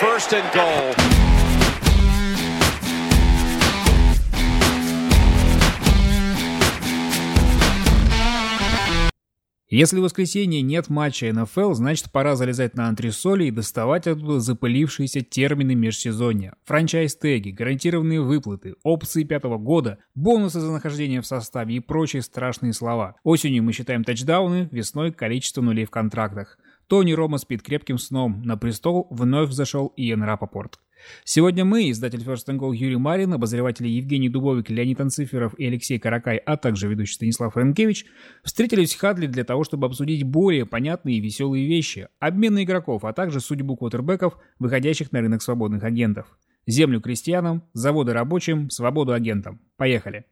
first and goal. Если в воскресенье нет матча НФЛ, значит пора залезать на антресоли и доставать оттуда запылившиеся термины межсезонья. Франчайз-теги, гарантированные выплаты, опции пятого года, бонусы за нахождение в составе и прочие страшные слова. Осенью мы считаем тачдауны, весной количество нулей в контрактах. Тони Рома спит крепким сном, на престол вновь взошел Иэн Рапопорт. Сегодня мы, издатель First and Goal Юрий Марин, обозреватели Евгений Дубовик, Леонид Анциферов и Алексей Каракай, а также ведущий Станислав Ренкевич, встретились в Хадли для того, чтобы обсудить более понятные и веселые вещи, обмены игроков, а также судьбу квотербеков, выходящих на рынок свободных агентов. Землю крестьянам, заводы рабочим, свободу агентам. Поехали!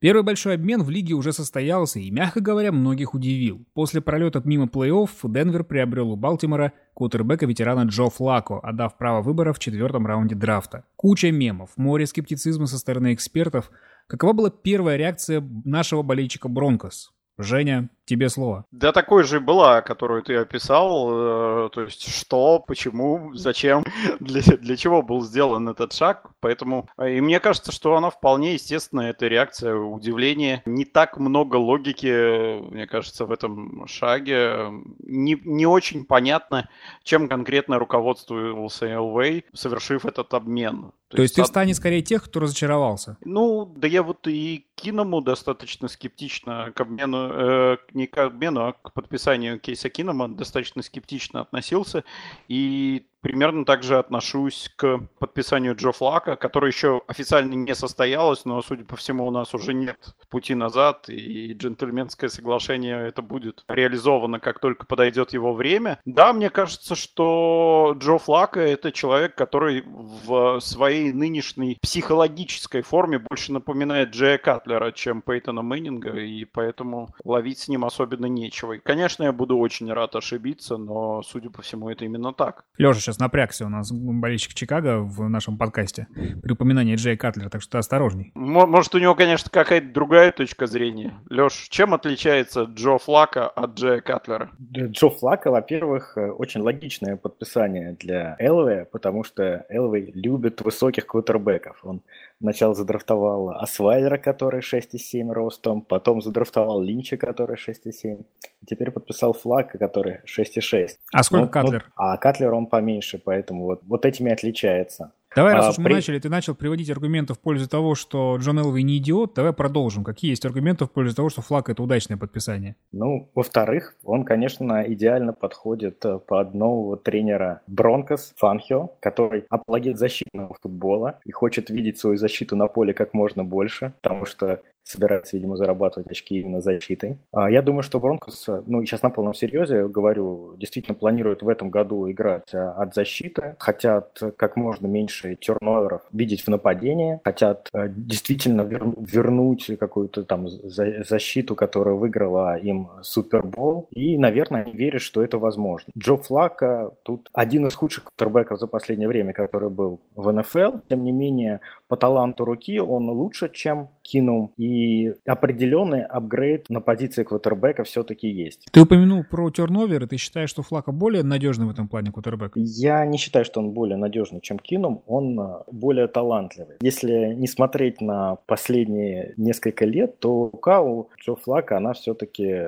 Первый большой обмен в лиге уже состоялся и, мягко говоря, многих удивил. После пролета мимо плей-офф Денвер приобрел у Балтимора кутербека ветерана Джо Флако, отдав право выбора в четвертом раунде драфта. Куча мемов, море скептицизма со стороны экспертов. Какова была первая реакция нашего болельщика Бронкос? Женя, тебе слово. Да, такой же была, которую ты описал. Э, то есть, что, почему, зачем, для, для чего был сделан этот шаг. Поэтому, э, и мне кажется, что она вполне естественная, эта реакция, удивление. Не так много логики, мне кажется, в этом шаге. Не, не очень понятно, чем конкретно руководствовался Элвей, совершив этот обмен. То, То есть, ты станешь скорее тех, кто разочаровался? Ну, да я вот и Киному достаточно скептично к обмену, э, не к обмену, а к подписанию кейса Кинома достаточно скептично относился. И примерно так же отношусь к подписанию Джо Флака, который еще официально не состоялось, но, судя по всему, у нас уже нет пути назад, и джентльменское соглашение это будет реализовано, как только подойдет его время. Да, мне кажется, что Джо Флака это человек, который в своей нынешней психологической форме больше напоминает Джея Катлера, чем Пейтона Мэннинга, и поэтому ловить с ним особенно нечего. И, конечно, я буду очень рад ошибиться, но, судя по всему, это именно так. Леша, сейчас напрягся у нас болельщик Чикаго в нашем подкасте при упоминании Джей Катлера, так что осторожней. Может, у него, конечно, какая-то другая точка зрения. Леш, чем отличается Джо Флака от Джея Катлера? Джо Флака, во-первых, э, очень логичное подписание для Элвея, потому что Элвей любит высоких квотербеков. Он Сначала задрафтовал Асвайлера, который 6,7 ростом, потом задрафтовал Линча, который 6,7. Теперь подписал Флака, который 6,6. А сколько ну, Катлер? Ну, а Катлер он поменьше, поэтому вот, вот этими отличается. Давай, раз а, уж мы при... начали, ты начал приводить аргументы в пользу того, что Джон Элви не идиот, давай продолжим. Какие есть аргументы в пользу того, что флаг это удачное подписание? Ну, во-вторых, он, конечно, идеально подходит э, под нового тренера Бронкос Фанхио, который апологет защитного футбола и хочет видеть свою защиту на поле как можно больше, потому что собирается, видимо, зарабатывать очки именно защитой. А я думаю, что Бронкос, ну, сейчас на полном серьезе говорю, действительно планирует в этом году играть а, от защиты, хотят как можно меньше терноверов видеть в нападении, хотят а, действительно вернуть какую-то там защиту, которая выиграла им Супербол, и, наверное, они верят, что это возможно. Джо Флака тут один из худших кутербеков за последнее время, который был в НФЛ, тем не менее, по таланту руки он лучше, чем Кинум, и определенный апгрейд на позиции квотербека все-таки есть. Ты упомянул про терновер, и ты считаешь, что Флака более надежный в этом плане квотербек? Я не считаю, что он более надежный, чем Кинум, он а, более талантливый. Если не смотреть на последние несколько лет, то рука у Джо Флака, она все-таки,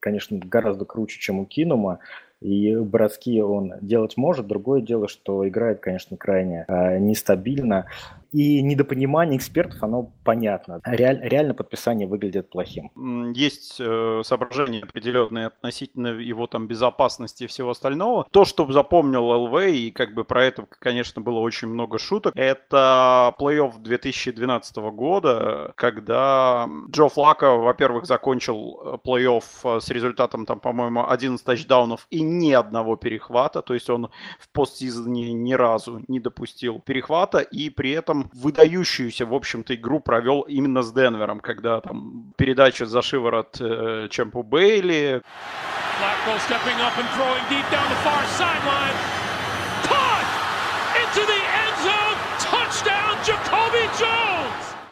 конечно, гораздо круче, чем у Кинума. И броски он делать может. Другое дело, что играет, конечно, крайне э, нестабильно и недопонимание экспертов, оно понятно. Реаль, реально подписание выглядит плохим. Есть э, соображения определенные относительно его там безопасности и всего остального. То, что запомнил ЛВ, и как бы про это, конечно, было очень много шуток, это плей-офф 2012 года, когда Джо Флака, во-первых, закончил э, плей-офф э, с результатом там, по-моему, 11 тачдаунов и ни одного перехвата, то есть он в постсезоне ни разу не допустил перехвата, и при этом там выдающуюся, в общем-то, игру провел именно с Денвером, когда там передача за шиворот э, Чемпу Бейли.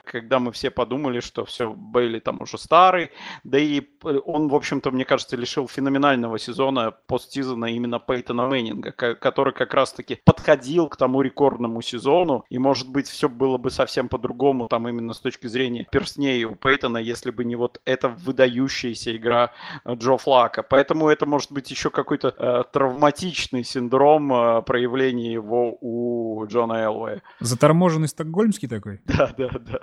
Когда мы все подумали, что все, Бейли там уже старый, да и он, в общем-то, мне кажется, лишил феноменального сезона постсезона именно Пейтона Мэннинга, который как раз-таки подходил к тому рекордному сезону, и, может быть, все было бы совсем по-другому, там именно с точки зрения персней у Пейтона, если бы не вот эта выдающаяся игра э, Джо Флака. Поэтому это может быть еще какой-то э, травматичный синдром э, проявления его у Джона Элвея. Заторможенный стокгольмский такой? Да, да, да.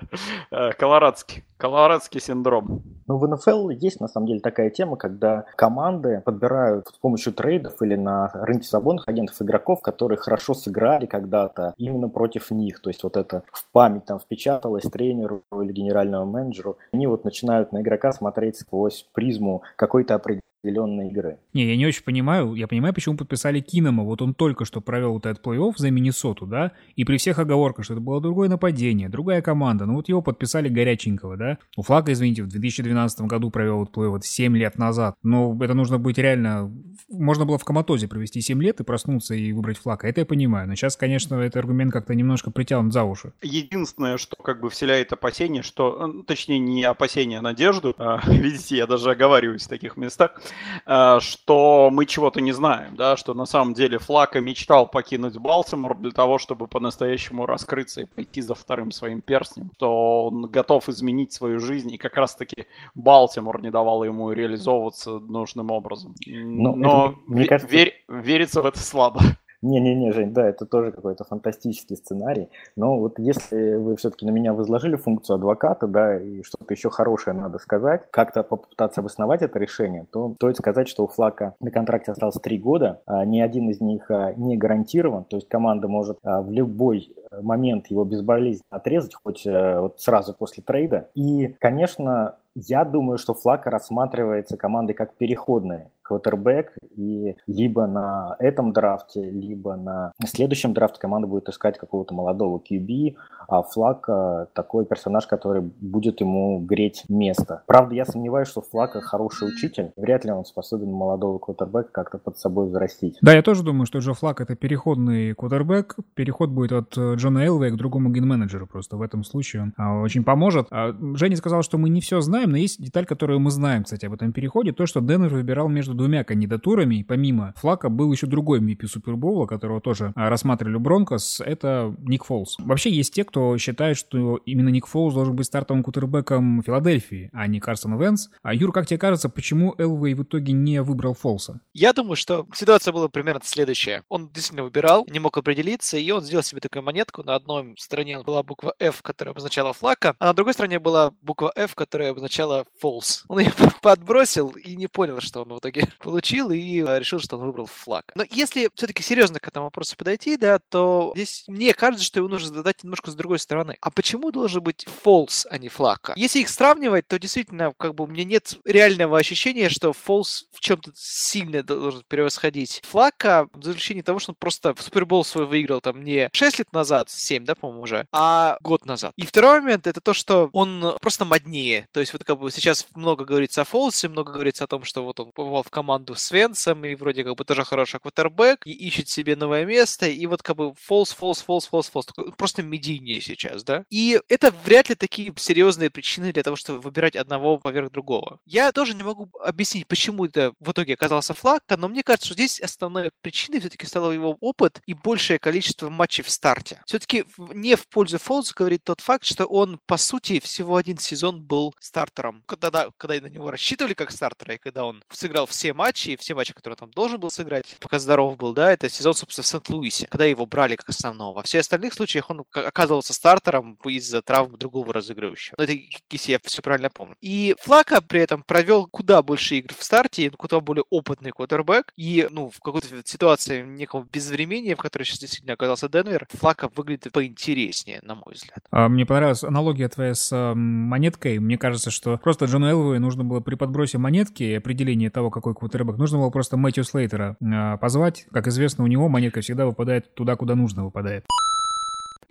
Э, колорадский, колорадский синдром. Ну, в НФЛ есть, на самом деле, такая тема, когда команды подбирают с помощью трейдов или на рынке свободных агентов игроков, которые хорошо сыграли когда-то именно против них. То есть вот это в память там впечаталось тренеру или генеральному менеджеру. Они вот начинают на игрока смотреть сквозь призму какой-то определенной определенной игры. Не, я не очень понимаю. Я понимаю, почему подписали Кинома. Вот он только что провел вот этот плей-офф за Миннесоту, да? И при всех оговорках, что это было другое нападение, другая команда. Ну вот его подписали горяченького, да? У Флага, извините, в 2012 году провел вот плей-офф вот 7 лет назад. Но это нужно быть реально... Можно было в коматозе провести 7 лет и проснуться и выбрать флаг. Это я понимаю. Но сейчас, конечно, этот аргумент как-то немножко притянут за уши. Единственное, что как бы вселяет опасение, что... Точнее, не опасение, а надежду. А, видите, я даже оговариваюсь в таких местах что мы чего-то не знаем, да, что на самом деле Флака мечтал покинуть Балтимор для того, чтобы по-настоящему раскрыться и пойти за вторым своим перстнем, что он готов изменить свою жизнь, и как раз-таки Балтимор не давал ему реализовываться нужным образом. Но, Но это, мне кажется... верь, верится в это слабо. Не-не-не, Жень, да, это тоже какой-то фантастический сценарий. Но вот если вы все-таки на меня возложили функцию адвоката, да, и что-то еще хорошее надо сказать, как-то попытаться обосновать это решение, то стоит сказать, что у Флака на контракте осталось три года, а ни один из них а, не гарантирован, то есть команда может а, в любой момент его безболезненно отрезать, хоть э, вот сразу после трейда. И, конечно, я думаю, что Флака рассматривается командой как переходная квотербек, и либо на этом драфте, либо на следующем драфте команда будет искать какого-то молодого QB, а Флак такой персонаж, который будет ему греть место. Правда, я сомневаюсь, что Флака хороший учитель, вряд ли он способен молодого квотербека как-то под собой взрастить. Да, я тоже думаю, что Джо Флак это переходный квотербек, переход будет от э, Джона Элвея к другому ген-менеджеру просто в этом случае а, очень поможет. А Женя сказал, что мы не все знаем, но есть деталь, которую мы знаем, кстати, об этом переходе, то, что Денвер выбирал между двумя кандидатурами, помимо Флака был еще другой MVP Супербоула, которого тоже а, рассматривали Бронкос, это Ник Фолс. Вообще есть те, кто считает, что именно Ник Фолс должен быть стартовым кутербеком Филадельфии, а не Карсон Венс. А Юр, как тебе кажется, почему Элвей в итоге не выбрал Фолса? Я думаю, что ситуация была примерно следующая. Он действительно выбирал, не мог определиться, и он сделал себе такую монетку. На одной стороне была буква F, которая обозначала флака, а на другой стороне была буква F, которая обозначала false. Он ее подбросил и не понял, что он в итоге получил, и э, решил, что он выбрал флаг. Но если все-таки серьезно к этому вопросу подойти, да, то здесь мне кажется, что его нужно задать немножко с другой стороны. А почему должен быть false, а не флаг? Если их сравнивать, то действительно, как бы у меня нет реального ощущения, что false в чем-то сильно должен превосходить флага, в заключении того, что он просто в Супербол свой выиграл там не 6 лет назад, 7, да, по-моему, уже, а год назад. И второй момент это то, что он просто моднее. То есть вот как бы сейчас много говорится о Фолсе, много говорится о том, что вот он попал в команду с Венсом и вроде как бы тоже хороший квотербек и ищет себе новое место, и вот как бы Фолс, Фолс, Фолс, Фолс, Фолс, просто медийнее сейчас, да? И это вряд ли такие серьезные причины для того, чтобы выбирать одного поверх другого. Я тоже не могу объяснить, почему это в итоге оказался Флакка, но мне кажется, что здесь основной причиной все-таки стал его опыт и большее количество матчей в старте. Все-таки не в пользу Фолс говорит тот факт, что он, по сути, всего один сезон был стартером. Когда, когда на него рассчитывали как стартера, и когда он сыграл все матчи, и все матчи, которые он там должен был сыграть, пока здоров был, да, это сезон, собственно, в Сент-Луисе, когда его брали как основного. Во всех остальных случаях он оказывался стартером из-за травм другого разыгрывающего. Но это если я все правильно помню. И Флака при этом провел куда больше игр в старте, куда более опытный квотербек, и, ну, в какой-то ситуации некого безвремения, в которой сейчас действительно оказался Денвер, Флака выглядит поинтереснее, на мой взгляд. А, мне понравилась аналогия твоя с а, монеткой. Мне кажется, что просто Джону Элвою нужно было при подбросе монетки и определении того, какой квотербек, нужно было просто Мэтью Слейтера а, позвать. Как известно, у него монетка всегда выпадает туда, куда нужно выпадает.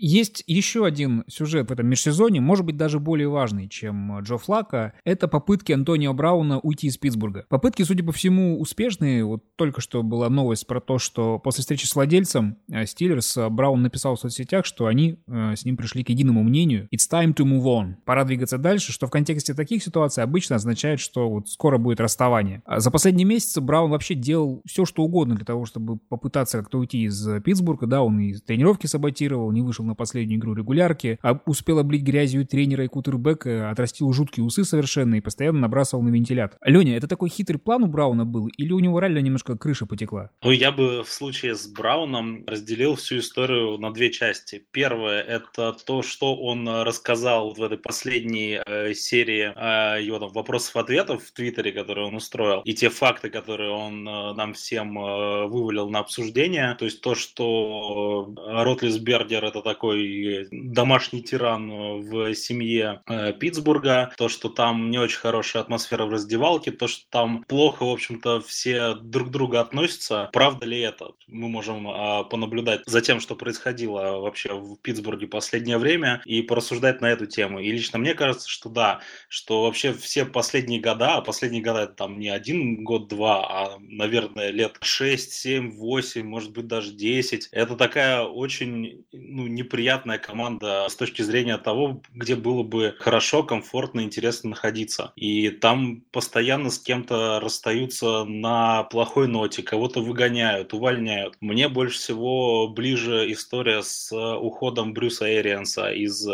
Есть еще один сюжет в этом межсезоне, может быть, даже более важный, чем Джо Флака. Это попытки Антонио Брауна уйти из Питтсбурга. Попытки, судя по всему, успешные. Вот только что была новость про то, что после встречи с владельцем э, Стиллерс э, Браун написал в соцсетях, что они э, с ним пришли к единому мнению. It's time to move on. Пора двигаться дальше, что в контексте таких ситуаций обычно означает, что вот скоро будет расставание. А за последние месяцы Браун вообще делал все, что угодно для того, чтобы попытаться как-то уйти из Питтсбурга. Да, он и тренировки саботировал, не вышел на последнюю игру регулярки, а успел облить грязью тренера и кутербека, отрастил жуткие усы совершенно и постоянно набрасывал на вентилятор. Леня, это такой хитрый план у Брауна был, или у него реально немножко крыша потекла? Ну, я бы в случае с Брауном разделил всю историю на две части. Первое — это то, что он рассказал в этой последней э, серии э, его там вопросов-ответов в Твиттере, которые он устроил, и те факты, которые он э, нам всем э, вывалил на обсуждение. То есть то, что Ротлисбергер — это такой домашний тиран в семье э, Питтсбурга, то, что там не очень хорошая атмосфера в раздевалке, то, что там плохо, в общем-то, все друг к другу относятся. Правда ли это? Мы можем э, понаблюдать за тем, что происходило вообще в Питтсбурге последнее время и порассуждать на эту тему. И лично мне кажется, что да, что вообще все последние года, а последние года это там не один год-два, а, наверное, лет 6, 7, 8, может быть, даже 10, это такая очень ну, неприятная команда с точки зрения того, где было бы хорошо, комфортно, интересно находиться. И там постоянно с кем-то расстаются на плохой ноте, кого-то выгоняют, увольняют. Мне больше всего ближе история с уходом Брюса Эрианса из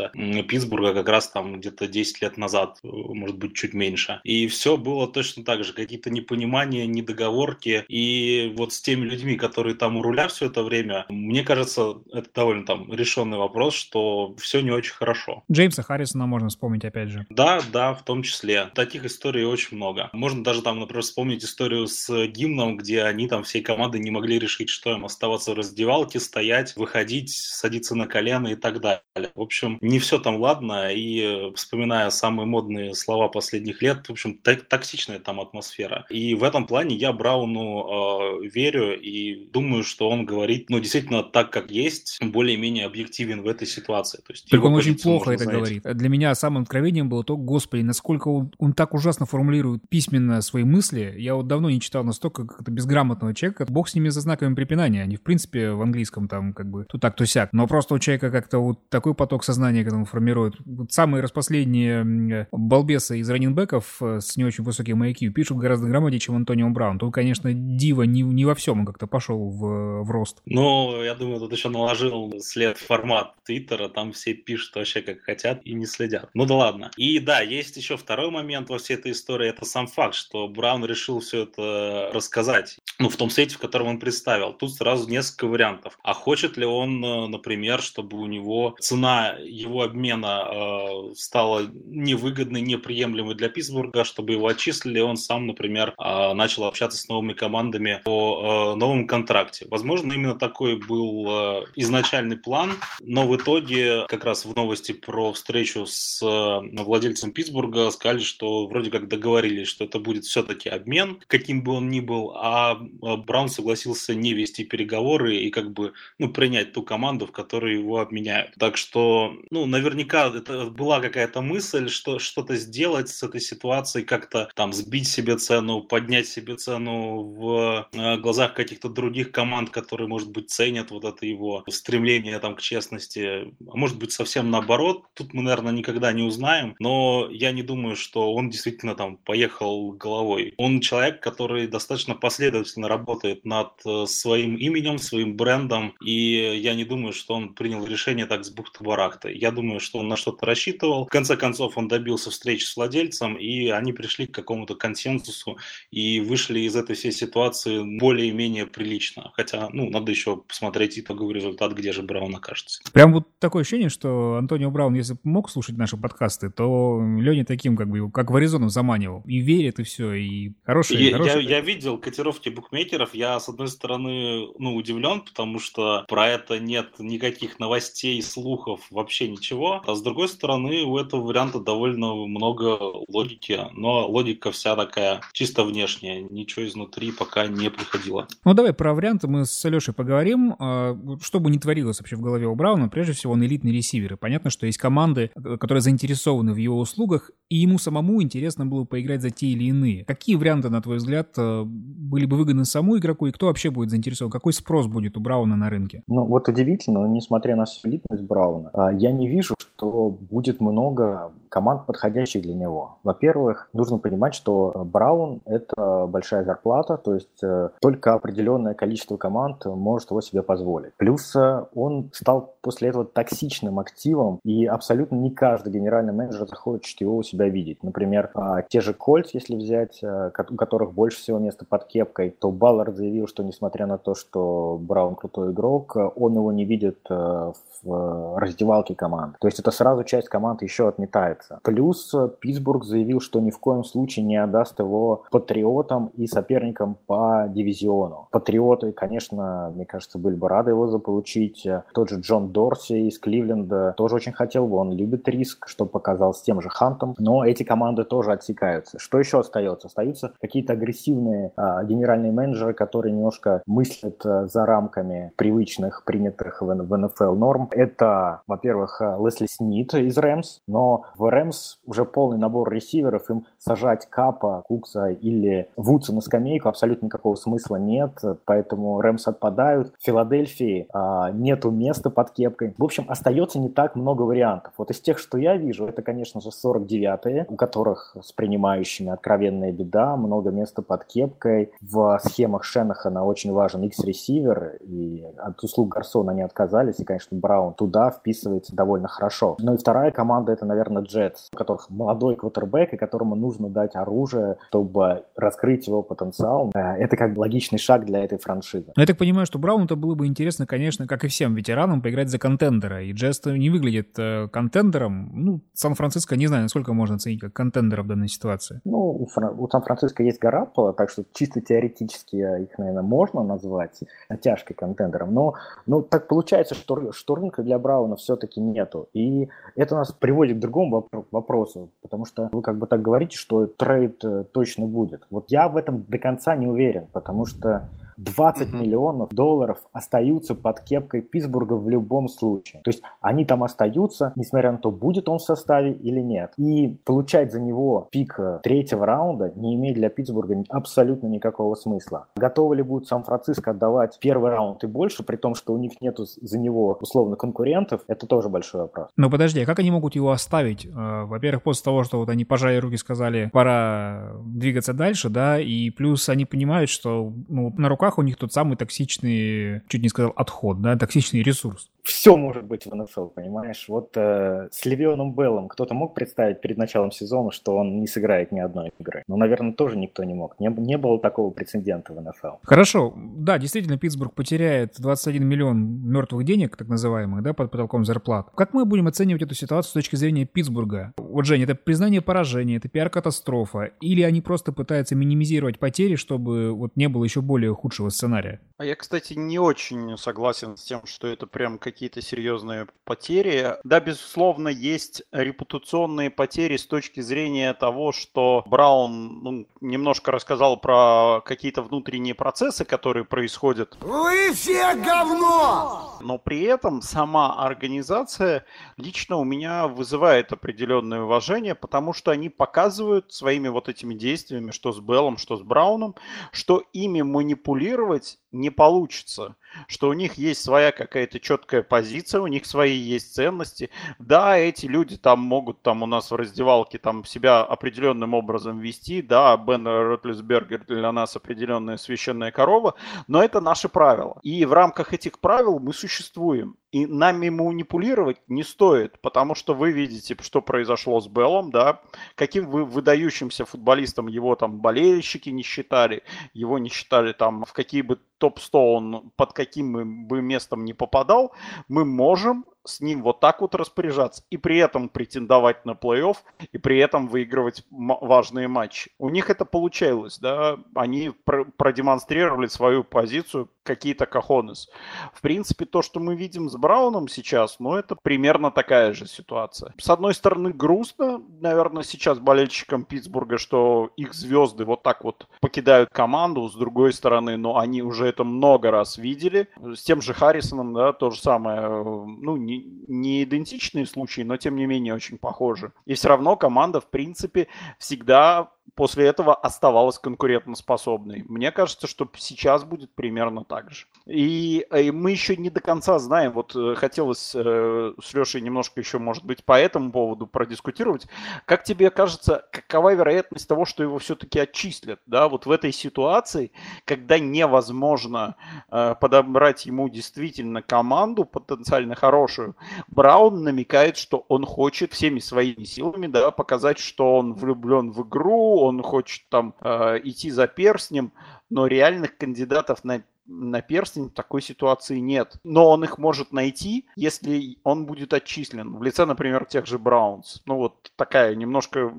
Питтсбурга как раз там где-то 10 лет назад, может быть, чуть меньше. И все было точно так же. Какие-то непонимания, недоговорки. И вот с теми людьми, которые там у руля все это время, мне кажется, это довольно там решенный вопрос, что все не очень хорошо. Джеймса Харрисона можно вспомнить опять же. Да, да, в том числе. Таких историй очень много. Можно даже там, например, вспомнить историю с гимном, где они там всей командой не могли решить, что им оставаться в раздевалке, стоять, выходить, садиться на колено и так далее. В общем, не все там ладно, и вспоминая самые модные слова последних лет, в общем, токсичная там атмосфера. И в этом плане я Брауну э, верю и думаю, что он говорит, ну, действительно так, как есть, более-менее объективен в этой ситуации. То есть Только он очень плохо это знать. говорит. Для меня самым откровением было то, господи, насколько он, он так ужасно формулирует письменно свои мысли. Я вот давно не читал настолько как-то безграмотного человека. Бог с ними за знаками препинания. Они, в принципе, в английском там как бы то так, то сяк. Но просто у человека как-то вот такой поток сознания, когда он формирует. Вот самые распоследние балбесы из раненбеков э, с не очень высоким IQ пишут гораздо грамотнее, чем Антонио Браун. Тут, конечно, Дива не, не во всем он как-то пошел в, в рост. Ну, я думаю, тут еще наложил след формат Твиттера, там все пишут вообще как хотят и не следят. Ну да ладно. И да, есть еще второй момент во всей этой истории, это сам факт, что Браун решил все это рассказать, ну, в том свете, в котором он представил. Тут сразу несколько вариантов. А хочет ли он, э, например, чтобы у него цена его обмена э, стала невыгодной, неприемлемой для Питтсбурга, чтобы его отчислили, он сам, например, э, начал общаться с новыми командами по э, новому контракте. Возможно, именно такой был э, изначальный план, но в итоге как раз в новости про встречу с э, владельцем Питтсбурга сказали, что вроде как договорились, что это будет все-таки обмен, каким бы он ни был, а э, Браун согласился не вести переговоры и как бы ну, принять ту команду, в которой его обменяют. Так что, ну, наверняка это была какая-то мысль, что что-то сделать с этой ситуацией, как-то там сбить себе цену, поднять себе цену в э, глазах каких-то других команд, которые, может быть, ценят вот это его стремление там к честности, а может быть, совсем наоборот. Тут мы, наверное, никогда не узнаем, но я не думаю, что он действительно там поехал головой. Он человек, который достаточно последовательно работает над э, своим именем, своим брендом, и я не думаю, что он принял решение так с бухты-барахты. Я думаю, что он на что-то рассчитывал. В конце концов, он добился встречи с владельцем, и они пришли к какому-то консенсусу и вышли из этой всей ситуации более-менее прилично. Хотя, ну, надо еще посмотреть итоговый результат, где же Браун окажется. Прям вот такое ощущение, что Антонио Браун, если бы мог слушать наши подкасты, то Леня таким как бы как в Аризону заманивал. И верит, и все, и хороший. Я, я, я видел котировки букмекеров, я, с одной стороны, ну, удивлен, потому что про это нет никаких новостей, слухов, вообще ничего. А с другой стороны, у этого варианта довольно много логики, но логика вся такая чисто внешняя, ничего изнутри пока не приходило. Ну, давай про варианты мы с Алешей поговорим. А, что бы ни творилось вообще в голове у Брауна, прежде всего, он элитный ресивер. И понятно, что есть команды, которые заинтересованы в его услугах, и ему самому интересно было поиграть за те или иные. Какие варианты, на твой взгляд, э, были бы выгодны самому игроку, и кто вообще будет заинтересован? Какой спрос будет у Брауна на рынке? Ну, вот удивительно, несмотря на солидность Брауна, а, я не вижу, что будет много команд, подходящих для него. Во-первых, нужно понимать, что Браун – это большая зарплата, то есть э, только определенное количество команд может его себе позволить. Плюс э, он стал после этого токсичным активом, и абсолютно не каждый генеральный менеджер захочет его у себя видеть. Например, а, те же Кольц, если взять, э, у которых больше всего места под кепкой, то Баллард заявил, что несмотря на то, что Браун крутой игрок, он его не видит в раздевалке команд. То есть это сразу часть команды еще отметается. Плюс Питтсбург заявил, что ни в коем случае не отдаст его патриотам и соперникам по дивизиону. Патриоты, конечно, мне кажется, были бы рады его заполучить. Тот же Джон Дорси из Кливленда тоже очень хотел бы, он любит риск, что показал с тем же Хантом, но эти команды тоже отсекаются. Что еще остается? Остаются какие-то агрессивные а, генеральные менеджеры, которые немножко мыслят а, за рамками привычных, принятых в, в НФЛ норм. Это, во-первых, Лесли Снит из Рэмс, но в Рэмс уже полный набор ресиверов, им сажать Капа, Кукса или Вудса на скамейку абсолютно никакого смысла нет, поэтому Рэмс отпадают. В Филадельфии а, нету места под кепкой. В общем, остается не так много вариантов. Вот из тех, что я вижу, это, конечно же, 49-е, у которых с принимающими откровенная беда, много места под кепкой. В схемах Шенахана очень важен X-ресивер, и от услуг Гарсона они отказались, и, конечно, Браун туда вписывается довольно хорошо. Ну и вторая команда это, наверное, Джетс, у которых молодой квотербек, и которому нужно дать оружие, чтобы раскрыть его потенциал. Э, это как бы логичный шаг для этой франшизы. Но я так понимаю, что Брауну-то было бы интересно, конечно, как и всем ветеранам, поиграть за контендера. И Джетс не выглядит э, контендером. Ну, Сан-Франциско, не знаю, насколько можно оценить как контендера в данной ситуации. Ну, у, Фран... у Сан-Франциско есть Гараппола, так что чисто теоретически их, наверное, можно назвать натяжкой контендером. Но ну, так получается, что, что рынка для Брауна все-таки нету. И это нас приводит к другому вопросу, потому что вы как бы так говорите, что трейд э, точно будет. Вот я в этом до конца не уверен, потому что 20 mm-hmm. миллионов долларов остаются под кепкой Питтсбурга в любом случае. То есть они там остаются, несмотря на то, будет он в составе или нет. И получать за него пик э, третьего раунда не имеет для Питтсбурга абсолютно никакого смысла. Готовы ли будет Сан-Франциско отдавать первый раунд и больше, при том, что у них нету за него условно конкурентов, это тоже большой вопрос. Но подожди, а как они могут его оставить? Э, во-первых, после того, что вот они пожали руки, сказали, пора двигаться дальше, да, и плюс они понимают, что ну, на руках руках у них тот самый токсичный, чуть не сказал, отход, да, токсичный ресурс. Все может быть в НФЛ, понимаешь? Вот э, с Левионом Беллом кто-то мог представить перед началом сезона, что он не сыграет ни одной игры? Ну, наверное, тоже никто не мог. Не, не было такого прецедента в НФЛ. Хорошо. Да, действительно, Питтсбург потеряет 21 миллион мертвых денег, так называемых, да, под потолком зарплат. Как мы будем оценивать эту ситуацию с точки зрения Питтсбурга? Вот, Жень, это признание поражения, это пиар-катастрофа, или они просто пытаются минимизировать потери, чтобы вот не было еще более худшего сценария? А я, кстати, не очень согласен с тем, что это прям какие-то серьезные потери. Да, безусловно, есть репутационные потери с точки зрения того, что Браун ну, немножко рассказал про какие-то внутренние процессы, которые происходят. Вы все говно! Но при этом сама организация лично у меня вызывает определенное уважение, потому что они показывают своими вот этими действиями, что с Беллом, что с Брауном, что ими манипулировать не получится что у них есть своя какая-то четкая позиция, у них свои есть ценности. Да, эти люди там могут там у нас в раздевалке там себя определенным образом вести, да, Бен Ротлисбергер для нас определенная священная корова, но это наши правила. И в рамках этих правил мы существуем. И нами манипулировать не стоит, потому что вы видите, что произошло с Беллом, да, каким вы выдающимся футболистом его там болельщики не считали, его не считали там в какие бы топ-100 он под каким бы местом не попадал, мы можем с ним вот так вот распоряжаться и при этом претендовать на плей-офф и при этом выигрывать важные матчи. У них это получалось, да, они пр продемонстрировали свою позицию какие-то кахонес. В принципе, то, что мы видим с Брауном сейчас, ну, это примерно такая же ситуация. С одной стороны, грустно, наверное, сейчас болельщикам Питтсбурга, что их звезды вот так вот покидают команду. С другой стороны, ну, они уже это много раз видели. С тем же Харрисоном, да, то же самое. Ну, не, не идентичные случаи, но тем не менее очень похожи. И все равно команда, в принципе, всегда после этого оставалась конкурентоспособной. Мне кажется, что сейчас будет примерно так же. И, и э, мы еще не до конца знаем, вот э, хотелось э, с Лешей немножко еще, может быть, по этому поводу продискутировать. Как тебе кажется, какова вероятность того, что его все-таки отчислят, да, вот в этой ситуации, когда невозможно э, подобрать ему действительно команду потенциально хорошую, Браун намекает, что он хочет всеми своими силами, да, показать, что он влюблен в игру, он хочет там э, идти за перстнем, но реальных кандидатов на на перстень такой ситуации нет. Но он их может найти, если он будет отчислен. В лице, например, тех же Браунс. Ну вот такая немножко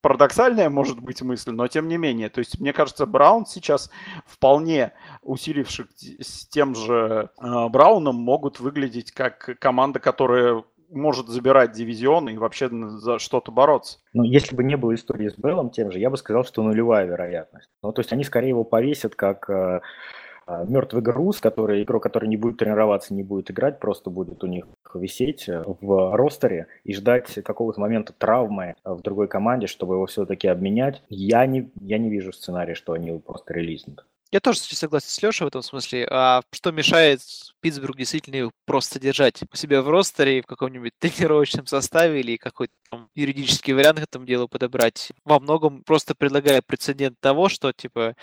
парадоксальная может быть мысль, но тем не менее. То есть, мне кажется, Браун сейчас вполне усиливших с тем же э, Брауном могут выглядеть как команда, которая может забирать дивизион и вообще за что-то бороться. Ну, если бы не было истории с Беллом тем же, я бы сказал, что нулевая вероятность. Ну, то есть они скорее его повесят как э, э, мертвый груз, который игрок, который не будет тренироваться, не будет играть, просто будет у них висеть э, в ростере и ждать какого-то момента травмы э, в другой команде, чтобы его все-таки обменять. Я не, я не вижу сценария, что они его просто релизнут. Я тоже согласен с Лешей в этом смысле. А что мешает Питтсбург действительно просто держать у себя в ростере, в каком-нибудь тренировочном составе или какой-то там, юридический вариант к этому делу подобрать? Во многом просто предлагая прецедент того, что, типа,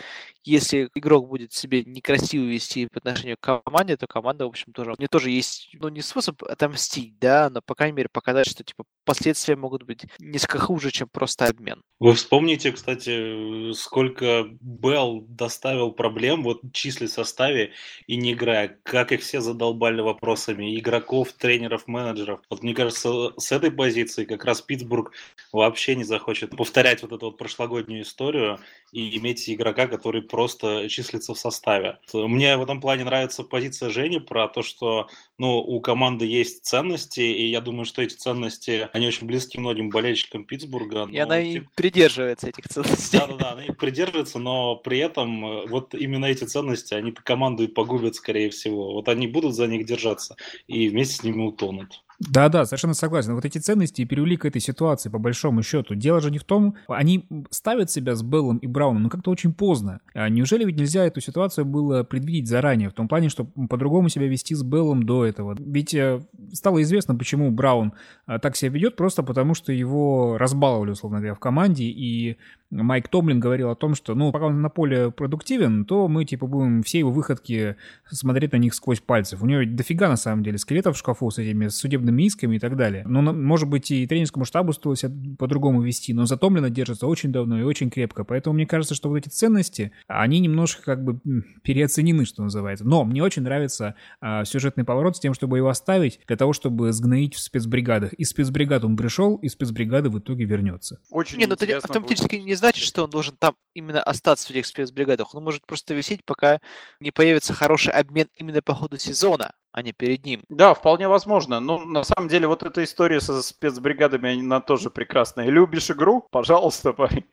если игрок будет себе некрасиво вести по отношению к команде, то команда, в общем, тоже... У нее тоже есть, ну, не способ отомстить, да, но, по крайней мере, показать, что, типа, последствия могут быть несколько хуже, чем просто обмен. Вы вспомните, кстати, сколько Белл доставил проблем, вот числи в составе и не играя, как их все задолбали вопросами, игроков, тренеров, менеджеров. Вот мне кажется, с этой позиции как раз Питтсбург вообще не захочет повторять вот эту вот прошлогоднюю историю и иметь игрока, который просто числится в составе. Мне в этом плане нравится позиция Жени про то, что ну, у команды есть ценности, и я думаю, что эти ценности, они очень близки многим болельщикам Питтсбурга. И она и типа... придерживается этих ценностей. Да-да-да, она их придерживается, но при этом э, вот именно эти ценности, они команду и погубят, скорее всего. Вот они будут за них держаться и вместе с ними утонут. Да-да, совершенно согласен. Вот эти ценности привели к этой ситуации, по большому счету. Дело же не в том, они ставят себя с Беллом и Брауном, но как-то очень поздно. А неужели ведь нельзя эту ситуацию было предвидеть заранее, в том плане, что по-другому себя вести с Беллом до этого? Ведь э, стало известно, почему Браун э, так себя ведет, просто потому что его разбаловали, условно говоря, в команде, и Майк Томлин говорил о том, что, ну, пока он на поле продуктивен, то мы, типа, будем все его выходки смотреть на них сквозь пальцев. У него дофига, на самом деле, скелетов в шкафу с этими судебными исками и так далее. Но, может быть, и тренерскому штабу стоило себя по-другому вести, но за Томлина держится очень давно и очень крепко. Поэтому мне кажется, что вот эти ценности, они немножко как бы переоценены, что называется. Но мне очень нравится а, сюжетный поворот с тем, чтобы его оставить для того, чтобы сгноить в спецбригадах. Из спецбригад он пришел, и спецбригады в итоге вернется. Очень не, ну это автоматически будет. не значит, что он должен там именно остаться в этих спецбригадах. Он может просто висеть, пока не появится хороший обмен именно по ходу сезона а не перед ним. Да, вполне возможно. Но на самом деле вот эта история со спецбригадами, она тоже прекрасная. Любишь игру? Пожалуйста, парень.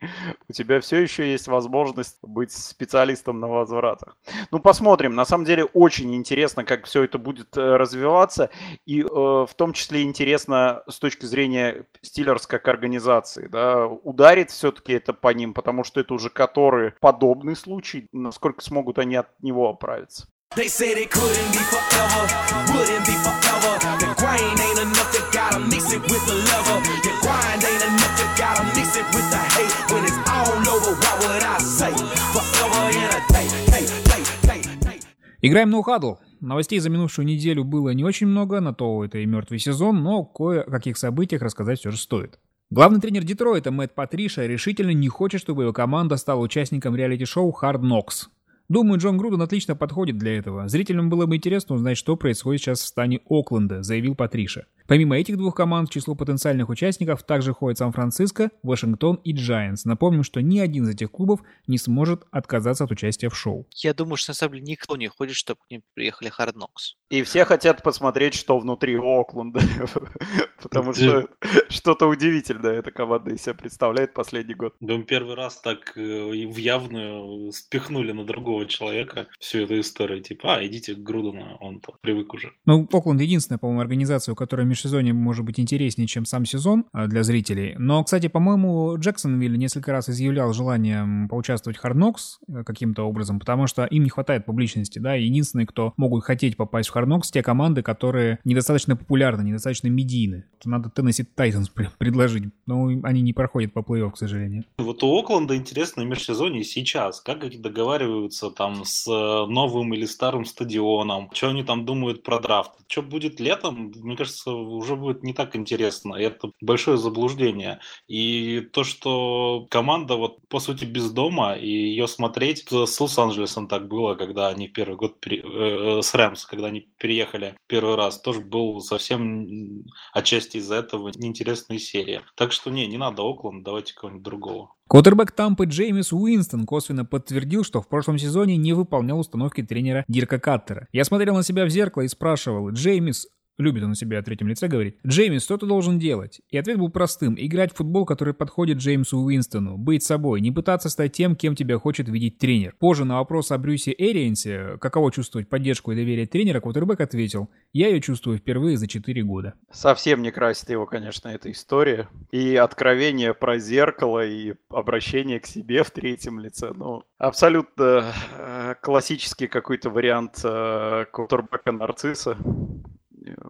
У тебя все еще есть возможность быть специалистом на возвратах. Ну, посмотрим. На самом деле очень интересно, как все это будет э, развиваться. И э, в том числе интересно с точки зрения Стиллерс как организации. Да, ударит все-таки это по ним, потому что это уже который подобный случай. Насколько смогут они от него оправиться. They say they couldn't be forever, wouldn't be forever. The grind ain't enough, you gotta mix it with the lover. The grind ain't enough, you gotta mix it with the hate. When it's all over, what would I say? Forever in a day, hey, hey, hey, hey. Играем на ухадл. Новостей за минувшую неделю было не очень много, на то это и мертвый сезон, но кое о каких событиях рассказать все же стоит. Главный тренер Детройта Мэтт Патриша решительно не хочет, чтобы его команда стала участником реалити-шоу Hard Knocks. Думаю, Джон Груден отлично подходит для этого. Зрителям было бы интересно узнать, что происходит сейчас в стане Окленда, заявил Патриша. Помимо этих двух команд, в число потенциальных участников также входят Сан-Франциско, Вашингтон и Giants. Напомним, что ни один из этих клубов не сможет отказаться от участия в шоу. Я думаю, что на самом деле никто не хочет, чтобы к ним приехали Hard Knocks. И все хотят посмотреть, что внутри Окленда. Потому что что-то удивительное эта команда из себя представляет последний год. Да, первый раз так э, в явную спихнули на другого человека всю эту историю. Типа, а, идите к Грудену, он привык уже. Ну, Окленд единственная, по-моему, организация, у которой межсезонье может быть интереснее, чем сам сезон а, для зрителей. Но, кстати, по-моему, Джексонвилл несколько раз изъявлял желание поучаствовать в Knocks э, каким-то образом, потому что им не хватает публичности, да, единственные, кто могут хотеть попасть в Knocks, те команды, которые недостаточно популярны, недостаточно медийны. Надо Теннесси Тайтанс предложить, но они не проходят по плей-офф, к сожалению. Вот у Окленда интересно межсезонье сейчас. Как они договариваются там с э, новым или старым стадионом? Что они там думают про драфт? Что будет летом? Мне кажется, уже будет не так интересно. Это большое заблуждение. И то, что команда вот по сути без дома, и ее смотреть с Лос-Анджелесом так было, когда они первый год пере... э, с Рэмс, когда они переехали первый раз, тоже был совсем отчасти из-за этого неинтересная серия. Так что не, не надо Окленд, давайте кого-нибудь другого. Квотербек Тампы Джеймис Уинстон косвенно подтвердил, что в прошлом сезоне не выполнял установки тренера Дирка Каттера. Я смотрел на себя в зеркало и спрашивал, Джеймис, Любит он о себе о третьем лице говорить. Джеймис, что ты должен делать? И ответ был простым. Играть в футбол, который подходит Джеймсу Уинстону. Быть собой. Не пытаться стать тем, кем тебя хочет видеть тренер. Позже на вопрос о Брюсе Эриенсе, каково чувствовать поддержку и доверие тренера, Квотербек ответил. Я ее чувствую впервые за 4 года. Совсем не красит его, конечно, эта история. И откровение про зеркало, и обращение к себе в третьем лице. Ну, абсолютно э, классический какой-то вариант э, Квотербека нарцисса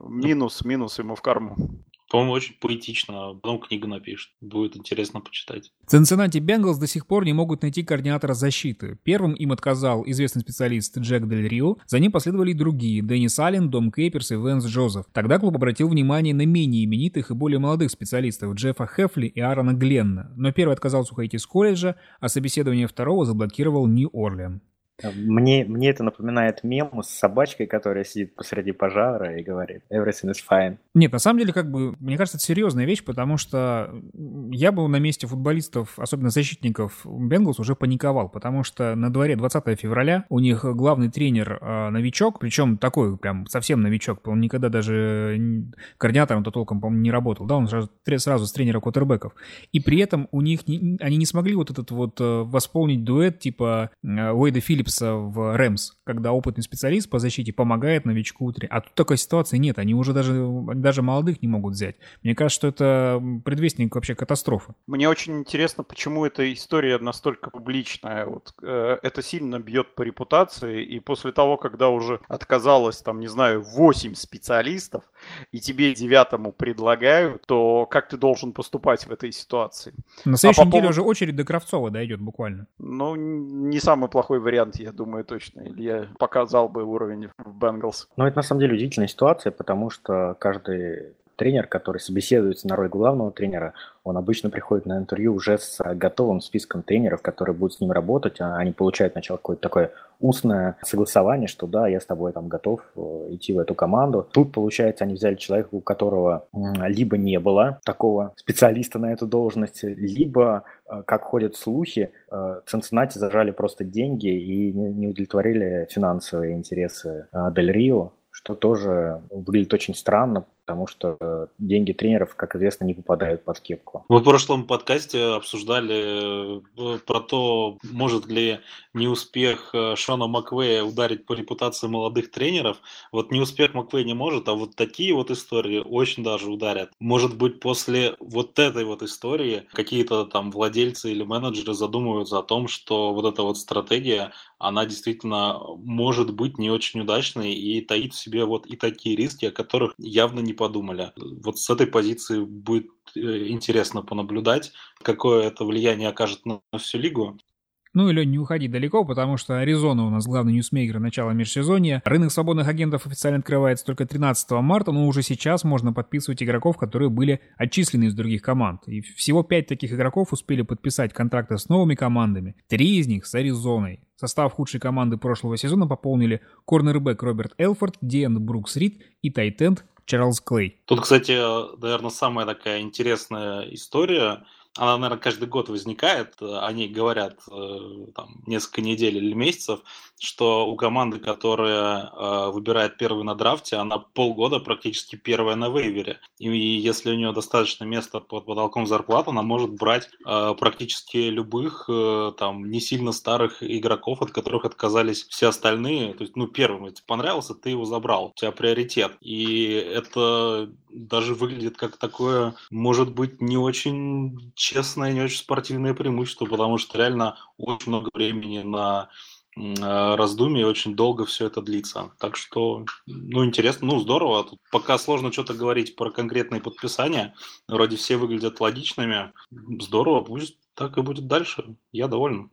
минус, минус ему в карму. По-моему, очень поэтично. Потом книгу напишет. Будет интересно почитать. Цинциннати Бенгалс до сих пор не могут найти координатора защиты. Первым им отказал известный специалист Джек Дель Рио. За ним последовали и другие. Деннис Аллен, Дом Кейперс и Венс Джозеф. Тогда клуб обратил внимание на менее именитых и более молодых специалистов Джеффа Хефли и Аарона Гленна. Но первый отказался уходить из колледжа, а собеседование второго заблокировал Нью-Орлеан. Мне, мне это напоминает мем с собачкой, которая сидит посреди пожара и говорит «Everything is fine». Нет, на самом деле, как бы, мне кажется, это серьезная вещь, потому что я бы на месте футболистов, особенно защитников Бенглс, уже паниковал, потому что на дворе 20 февраля у них главный тренер э, новичок, причем такой прям совсем новичок, он никогда даже координатором-то толком, по-моему, не работал, да, он сразу, сразу с тренера квотербеков. И при этом у них, не, они не смогли вот этот вот э, восполнить дуэт типа э, Уэйда Филлипса в Рэмс, когда опытный специалист по защите помогает новичку, а тут такой ситуации нет, они уже даже даже молодых не могут взять. Мне кажется, что это предвестник вообще катастрофы. Мне очень интересно, почему эта история настолько публичная. Вот, э, это сильно бьет по репутации, и после того, когда уже отказалось, там, не знаю, 8 специалистов, и тебе девятому предлагают, то как ты должен поступать в этой ситуации? На следующей а неделе поводу... уже очередь до Кравцова дойдет буквально. Ну, не самый плохой вариант, я думаю, точно. Илья показал бы уровень в Бенгалс. Ну, это на самом деле удивительная ситуация, потому что каждый тренер, который собеседуется на роль главного тренера, он обычно приходит на интервью уже с готовым списком тренеров, которые будут с ним работать. А они получают сначала какое-то такое устное согласование, что да, я с тобой там готов э, идти в эту команду. Тут, получается, они взяли человека, у которого либо не было такого специалиста на эту должность, либо, э, как ходят слухи, э, Цинциннати зажали просто деньги и не удовлетворили финансовые интересы Дель Рио, что тоже выглядит очень странно, потому что э, деньги тренеров, как известно, не попадают под кепку. Мы в прошлом подкасте обсуждали э, про то, может ли неуспех э, Шона Маквея ударить по репутации молодых тренеров. Вот неуспех Маквея не может, а вот такие вот истории очень даже ударят. Может быть, после вот этой вот истории какие-то там владельцы или менеджеры задумываются о том, что вот эта вот стратегия, она действительно может быть не очень удачной и таит в себе вот и такие риски, о которых явно не подумали. Вот с этой позиции будет э, интересно понаблюдать, какое это влияние окажет на, всю лигу. Ну и, Лень, не уходи далеко, потому что Аризона у нас главный ньюсмейкер начала межсезонья. Рынок свободных агентов официально открывается только 13 марта, но уже сейчас можно подписывать игроков, которые были отчислены из других команд. И всего пять таких игроков успели подписать контракты с новыми командами. Три из них с Аризоной. Состав худшей команды прошлого сезона пополнили корнербэк Роберт Элфорд, Диэн Брукс Рид и тайтенд Чарльз Клей. Тут, кстати, наверное, самая такая интересная история. Она, наверное, каждый год возникает, о ней говорят э, там, несколько недель или месяцев, что у команды, которая э, выбирает первый на драфте, она полгода практически первая на вейвере. И если у нее достаточно места под потолком зарплат, она может брать э, практически любых э, там не сильно старых игроков, от которых отказались все остальные. То есть, ну, первым если понравился, ты его забрал, у тебя приоритет. И это даже выглядит как такое, может быть, не очень честное, не очень спортивное преимущество, потому что реально очень много времени на э, раздумье, очень долго все это длится. Так что, ну, интересно, ну, здорово. Тут пока сложно что-то говорить про конкретные подписания. Вроде все выглядят логичными. Здорово, пусть так и будет дальше. Я доволен.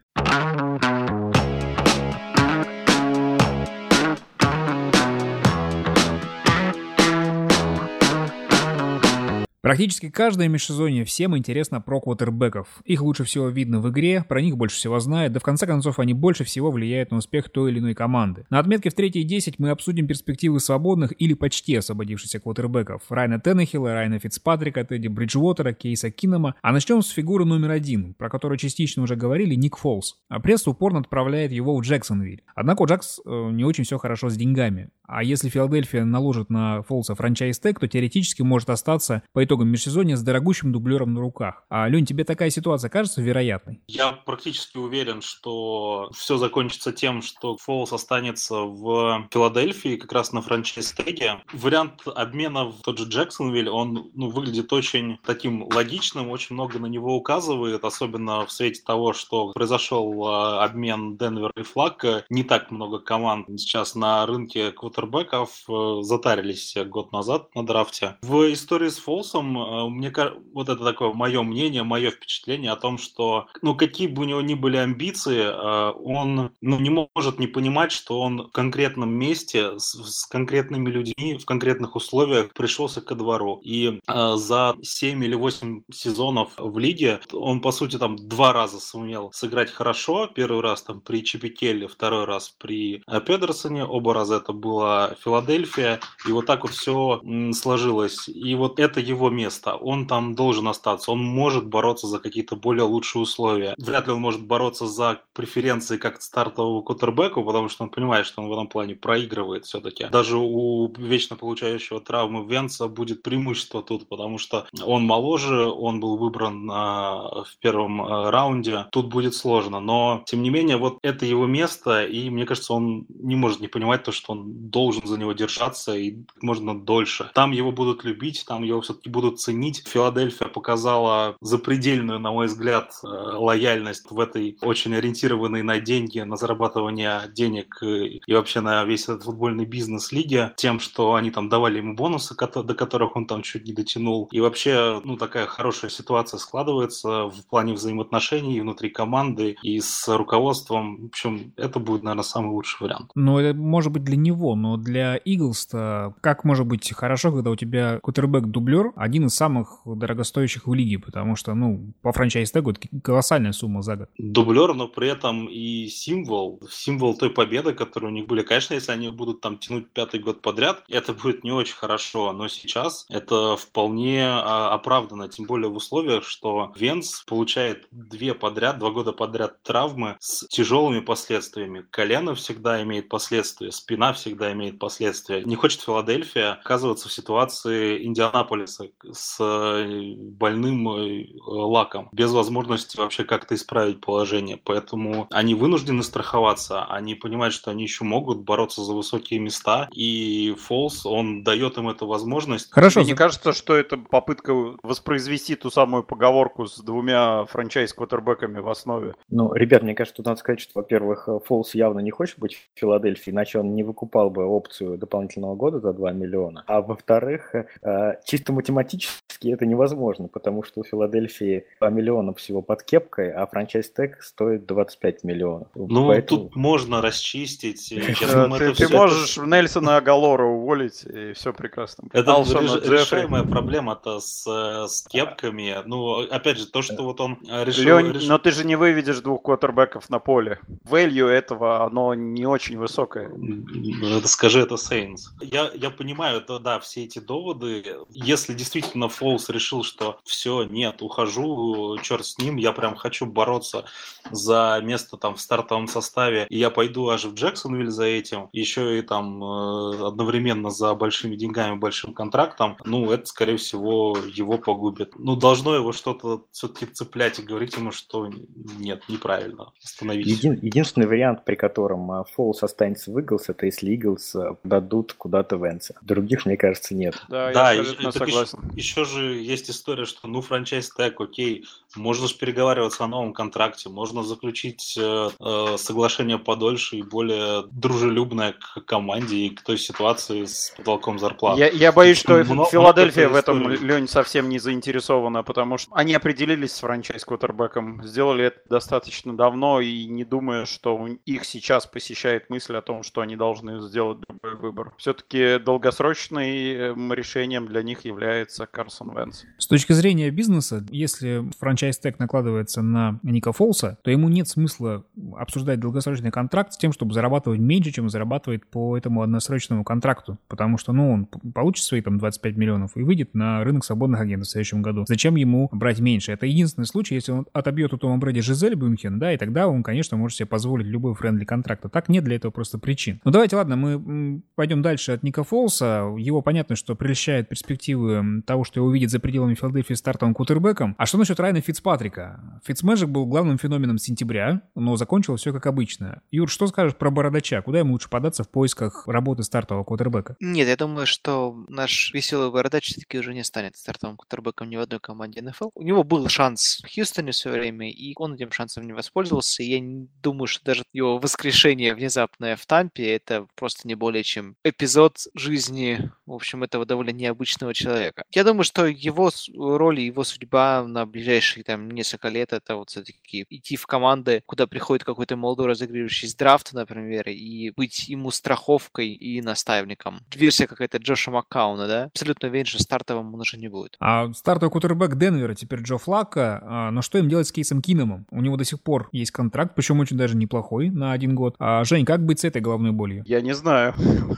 Практически каждое межсезонье всем интересно про квотербеков. Их лучше всего видно в игре, про них больше всего знают, да в конце концов они больше всего влияют на успех той или иной команды. На отметке в третьей 10 мы обсудим перспективы свободных или почти освободившихся квотербеков. Райна Теннехилла, Райна Фицпатрика, Тедди Бриджвотера, Кейса Кинома. А начнем с фигуры номер один, про которую частично уже говорили, Ник Фолс. А пресс упорно отправляет его в Джексонвиль. Однако у Джакс э, не очень все хорошо с деньгами. А если Филадельфия наложит на Фолса франчайз тег, то теоретически может остаться по итогам межсезонья с дорогущим дублером на руках. А, Лень, тебе такая ситуация кажется вероятной? Я практически уверен, что все закончится тем, что Фолс останется в Филадельфии как раз на франчайз теге. Вариант обмена в тот же Джексонвиль, он ну, выглядит очень таким логичным, очень много на него указывает, особенно в свете того, что произошел а, обмен Денвер и Флаг. Не так много команд сейчас на рынке квотер квотербеков э, затарились год назад на драфте. В истории с Фолсом, э, мне вот это такое мое мнение, мое впечатление о том, что ну какие бы у него ни были амбиции, э, он ну, не может не понимать, что он в конкретном месте с, с конкретными людьми в конкретных условиях пришелся ко двору. И за 7 или 8 сезонов в лиге он, по сути, там два раза сумел сыграть хорошо. Первый раз там при Чепикелле, второй раз при Педерсоне. Оба раза это было Филадельфия, и вот так вот все сложилось. И вот это его место, он там должен остаться, он может бороться за какие-то более лучшие условия. Вряд ли он может бороться за преференции как стартового кутербеку, потому что он понимает, что он в этом плане проигрывает все-таки. Даже у вечно получающего травмы Венца будет преимущество тут, потому что он моложе, он был выбран а, в первом а, раунде. Тут будет сложно, но тем не менее вот это его место, и мне кажется, он не может не понимать то, что он должен за него держаться и можно дольше. Там его будут любить, там его все-таки будут ценить. Филадельфия показала запредельную, на мой взгляд, э, лояльность в этой очень ориентированной на деньги, на зарабатывание денег и вообще на весь этот футбольный бизнес лиги, тем, что они там давали ему бонусы, до которых он там чуть не дотянул. И вообще, ну, такая хорошая ситуация складывается в плане взаимоотношений внутри команды и с руководством. В общем, это будет, наверное, самый лучший вариант. Но это может быть для него, но для Иглс-то как может быть хорошо, когда у тебя кутербэк-дублер один из самых дорогостоящих в лиге, потому что, ну, по франчайз-тегу это колоссальная сумма за год. Дублер, но при этом и символ, символ той победы, которую у них были. Конечно, если они будут там тянуть пятый год подряд, это будет не очень хорошо, но сейчас это вполне а, оправдано, тем более в условиях, что Венс получает две подряд, два года подряд травмы с тяжелыми последствиями. Колено всегда имеет последствия, спина всегда имеет последствия. Не хочет Филадельфия оказываться в ситуации Индианаполиса с э, больным э, лаком, без возможности вообще как-то исправить положение. Поэтому они вынуждены страховаться, они понимают, что они еще могут бороться за высокие места, и Фолс, он дает им эту возможность. Хорошо. Мне кажется, что это попытка воспроизвести ту самую поговорку с двумя франчайз-квотербеками в основе. Ну, ребят, мне кажется, тут надо сказать, что, во-первых, Фолс явно не хочет быть в Филадельфии, иначе он не выкупал бы опцию дополнительного года за 2 миллиона. А во-вторых, э, чисто математически математически это невозможно, потому что у Филадельфии 2 миллиона всего под кепкой, а франчайз тег стоит 25 миллионов. Ну, Поэтому... тут можно расчистить. Ты можешь Нельсона Агалора уволить, и все прекрасно. Это решаемая проблема-то с, кепками. Ну, опять же, то, что вот он э, решил... Но ты же не выведешь двух квотербеков на поле. Value этого, оно не очень высокое. Скажи, это Saints. Я, я понимаю, это да, все эти доводы. Если действительно Фолс решил, что все, нет, ухожу, черт с ним, я прям хочу бороться за место там в стартовом составе, и я пойду аж в Джексонвиль за этим, еще и там э, одновременно за большими деньгами, большим контрактом, ну, это, скорее всего, его погубит. Ну, должно его что-то все-таки цеплять и говорить ему, что нет, неправильно, остановитесь. Един- единственный вариант, при котором а, Фолс останется в Иглс, это если Иглс а, дадут куда-то Венса. Других, мне кажется, нет. Да, Да, я абсолютно и согласен. Еще же есть история, что ну франчайз тег, окей, можно же переговариваться о новом контракте, можно заключить э, э, соглашение подольше и более дружелюбное к команде и к той ситуации с потолком зарплат. Я, я боюсь, что Много- много Филадельфия в такой этом. Лень, совсем не заинтересована, потому что они определились с франчайз-квотербеком, сделали это достаточно давно, и не думаю, что их сейчас посещает мысль о том, что они должны сделать другой выбор. Все-таки долгосрочным решением для них является Карсон Венс. С точки зрения бизнеса, если franchise tag накладывается на Ника Фолса, то ему нет смысла обсуждать долгосрочный контракт с тем, чтобы зарабатывать меньше, чем зарабатывает по этому односрочному контракту. Потому что, ну, он получит свои там 25 миллионов и выйдет на рынок свободных агентов в следующем году. Зачем ему брать меньше? Это единственный случай, если он отобьет у Тома Брэди Жизель Бюнхен, да, и тогда он, конечно, может себе позволить любой friendly контракт. А так нет для этого просто причин. Ну, давайте, ладно, мы пойдем дальше от Ника Фолса. Его понятно, что прельщает перспективы того, что его увидит за пределами Филадельфии стартовым кутербеком. А что насчет Райана Фицпатрика? Фицмэджик был главным феноменом сентября, но закончил все как обычно. Юр, что скажешь про Бородача? Куда ему лучше податься в поисках работы стартового кутербека? Нет, я думаю, что наш веселый бородач все-таки уже не станет стартовым кутербеком ни в одной команде НФЛ. У него был шанс в Хьюстоне все время, и он этим шансом не воспользовался. Я думаю, что даже его воскрешение внезапное в Тампе это просто не более чем эпизод жизни, в общем, этого довольно необычного человека. Я думаю, что его с- роль и его судьба на ближайшие там несколько лет это вот все-таки идти в команды, куда приходит какой-то молодой разыгрывающий с драфта, например, и быть ему страховкой и наставником. Версия какая-то Джоша Маккауна, да? Абсолютно уверен, что стартовым он уже не будет. А стартовый кутербэк Денвера теперь Джо Флака. А, но что им делать с Кейсом Киномом? У него до сих пор есть контракт, причем очень даже неплохой, на один год. А, Жень, как быть с этой головной болью? Я не знаю,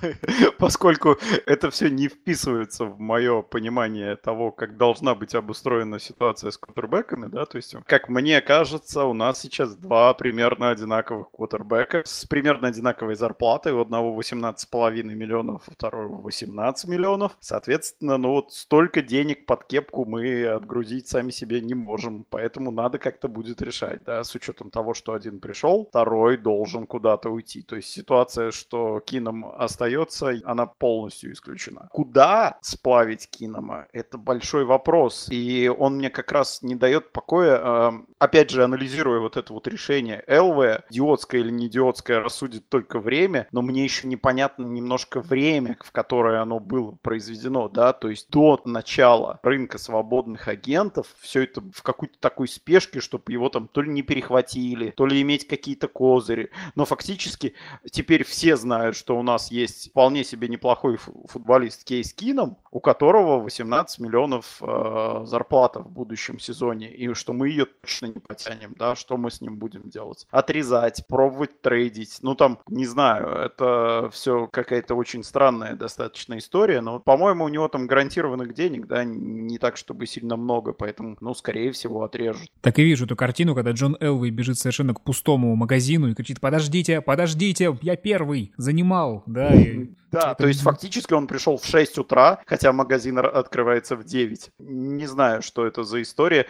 поскольку это все не вписывается в мое понимание того, как должна быть обустроена ситуация с квотербеками, да, то есть, как мне кажется, у нас сейчас два примерно одинаковых квотербека с примерно одинаковой зарплатой, у одного 18,5 миллионов, у второго 18 миллионов, соответственно, ну вот столько денег под кепку мы отгрузить сами себе не можем, поэтому надо как-то будет решать, да, с учетом того, что один пришел, второй должен куда-то уйти, то есть ситуация, что Кином остается, она полностью исключена. Куда сплавить Кинома? Это большой вопрос, и он мне как раз не дает покоя, опять же, анализируя вот это вот решение ЛВ, идиотское или не идиотское, рассудит только время, но мне еще непонятно немножко время, в которое оно было произведено, да, то есть до начала рынка свободных агентов все это в какой-то такой спешке, чтобы его там то ли не перехватили, то ли иметь какие-то козыри, но фактически теперь все знают, что у нас есть вполне себе неплохой фу- футболист Кейс Кином, у которого 18 миллионов э, зарплата в будущем сезоне, и что мы ее точно не потянем, да, что мы с ним будем делать? Отрезать, пробовать трейдить, ну там, не знаю, это все какая-то очень странная достаточно история, но, по-моему, у него там гарантированных денег, да, не так, чтобы сильно много, поэтому, ну, скорее всего, отрежут. Так и вижу эту картину, когда Джон Элвей бежит совершенно к пустому магазину и кричит «Подождите, подождите, я первый занимал!» Да, и Да, то есть фактически он пришел в 6 утра, хотя магазин р- открывается в 9. Не знаю, что это за история.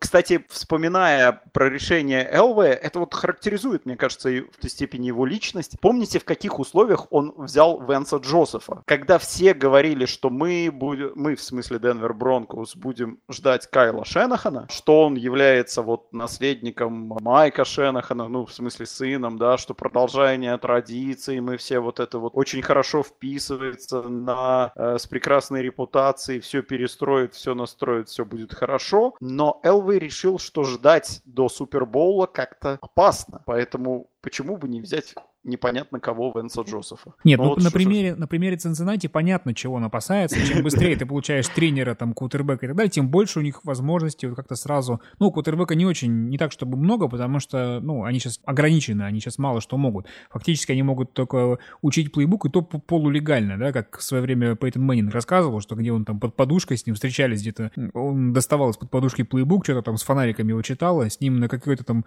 Кстати, вспоминая про решение ЛВ, это вот характеризует, мне кажется, и в той степени его личность. Помните, в каких условиях он взял Венса Джозефа? Когда все говорили, что мы будем, мы в смысле Денвер Бронкос будем ждать Кайла Шенахана, что он является вот наследником Майка Шенахана, ну, в смысле сыном, да, что продолжение традиций, мы все вот это вот очень хорошо вписывается на, э, с прекрасной репутацией, все перестроит, все настроит, все будет хорошо. Но Элвей решил, что ждать до Супербоула как-то опасно. Поэтому почему бы не взять непонятно кого Венса Джозефа. Нет, ну, ну вот на, примере, на примере Цинциннати понятно, чего он опасается. Чем быстрее ты получаешь тренера, там, кутербека и так далее, тем больше у них возможностей вот как-то сразу... Ну, кутербека не очень, не так, чтобы много, потому что, ну, они сейчас ограничены, они сейчас мало что могут. Фактически они могут только учить плейбук, и то полулегально, да, как в свое время Пейтон Мэннинг рассказывал, что где он там под подушкой с ним встречались где-то, он доставал из-под подушки плейбук, что-то там с фонариками его читало, с ним на какой-то там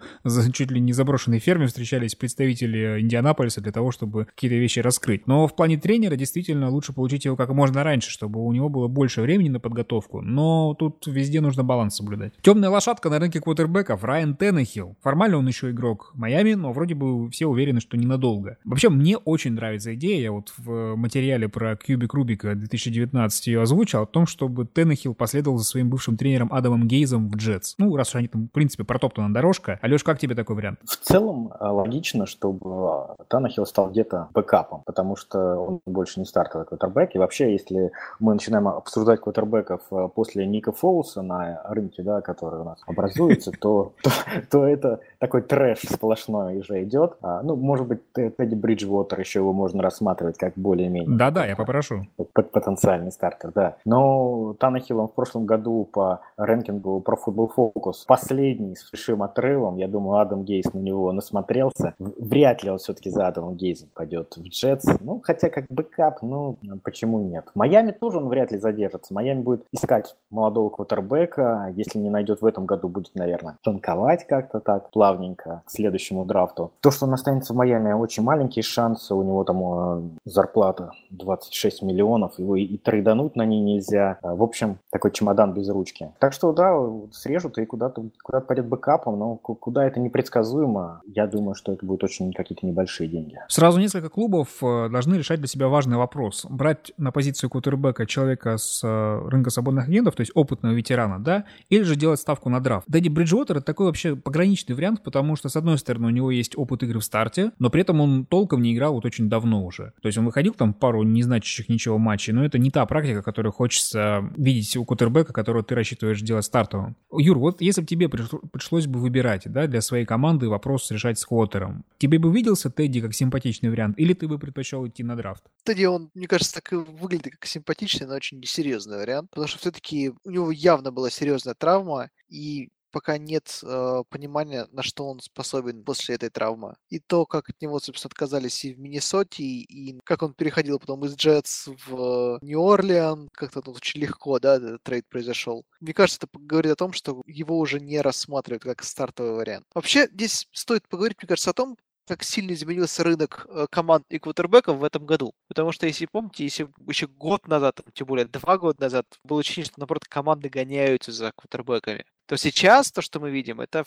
чуть ли не заброшенной ферме встречались представители Индиана Индианаполиса для того, чтобы какие-то вещи раскрыть. Но в плане тренера действительно лучше получить его как можно раньше, чтобы у него было больше времени на подготовку. Но тут везде нужно баланс соблюдать. Темная лошадка на рынке квотербеков Райан Теннехилл. Формально он еще игрок Майами, но вроде бы все уверены, что ненадолго. Вообще, мне очень нравится идея. Я вот в материале про Кьюбик Рубика 2019 ее озвучил о том, чтобы Теннехилл последовал за своим бывшим тренером Адамом Гейзом в Джетс. Ну, раз уж они там, в принципе, протоптана дорожка. Алеш, как тебе такой вариант? В целом, э, логично, чтобы Танахил стал где-то backup 'ом, потому что он больше не стартовый квотербек. И вообще, если мы начинаем обсуждать квотербеков э, после Ника Фоуса на рынке, да, который у нас образуется, то, то, то это такой трэш сплошной уже идет. А, ну, может быть, Тедди Бриджвотер еще его можно рассматривать как более-менее. Да-да, я попрошу. Потенциальный стартер, да. Но Танахил он в прошлом году по ranking у Pro Football Focus последний с большим отрывом. Я думаю, Адам Гейс на него насмотрелся. Вряд ли он все-таки за Адамом Гейзом пойдет в Джетс. Ну, хотя как backup, ну, почему нет? В Майами тоже он вряд ли задержится. Майами будет искать молодого квотербека. Если не найдет в этом году, будет, наверное, танковать как-то так плавненько к следующему драфту. То, что он останется в Майами, очень маленькие шансы. У него там э, зарплата 26 миллионов. Его и трейдануть на ней нельзя. Э, в общем, такой чемодан без ручки. Так что, да, срежут и куда-то куда пойдет бэкапом, но куда это непредсказуемо. Я думаю, что это будет очень какие-то небольшие деньги. Сразу несколько клубов э, должны решать для себя важный вопрос. Брать на позицию кутербека человека с э, рынка свободных агентов, то есть опытного ветерана, да, или же делать ставку на драфт. Дэдди Бриджуотер это такой вообще пограничный вариант, потому что, с одной стороны, у него есть опыт игры в старте, но при этом он толком не играл вот очень давно уже. То есть он выходил там пару незначащих ничего матчей, но это не та практика, которую хочется видеть у кутербека, которого ты рассчитываешь делать стартовым. Юр, вот если бы тебе пришлось бы выбирать, да, для своей команды вопрос решать с квотером, тебе бы виделся Тедди как симпатичный вариант, или ты бы предпочел идти на драфт? Кстати, он, мне кажется, так и выглядит как симпатичный, но очень несерьезный вариант, потому что все-таки у него явно была серьезная травма, и пока нет э, понимания, на что он способен после этой травмы. И то, как от него, собственно, отказались и в Миннесоте, и как он переходил потом из Джетс в Нью-Орлеан, как-то тут очень легко, да, этот трейд произошел. Мне кажется, это говорит о том, что его уже не рассматривают как стартовый вариант. Вообще, здесь стоит поговорить, мне кажется, о том, как сильно изменился рынок э, команд и квотербеков в этом году. Потому что, если помните, если еще год назад, тем более два года назад, было ощущение, что, наоборот, команды гоняются за квотербеками то сейчас то, что мы видим, это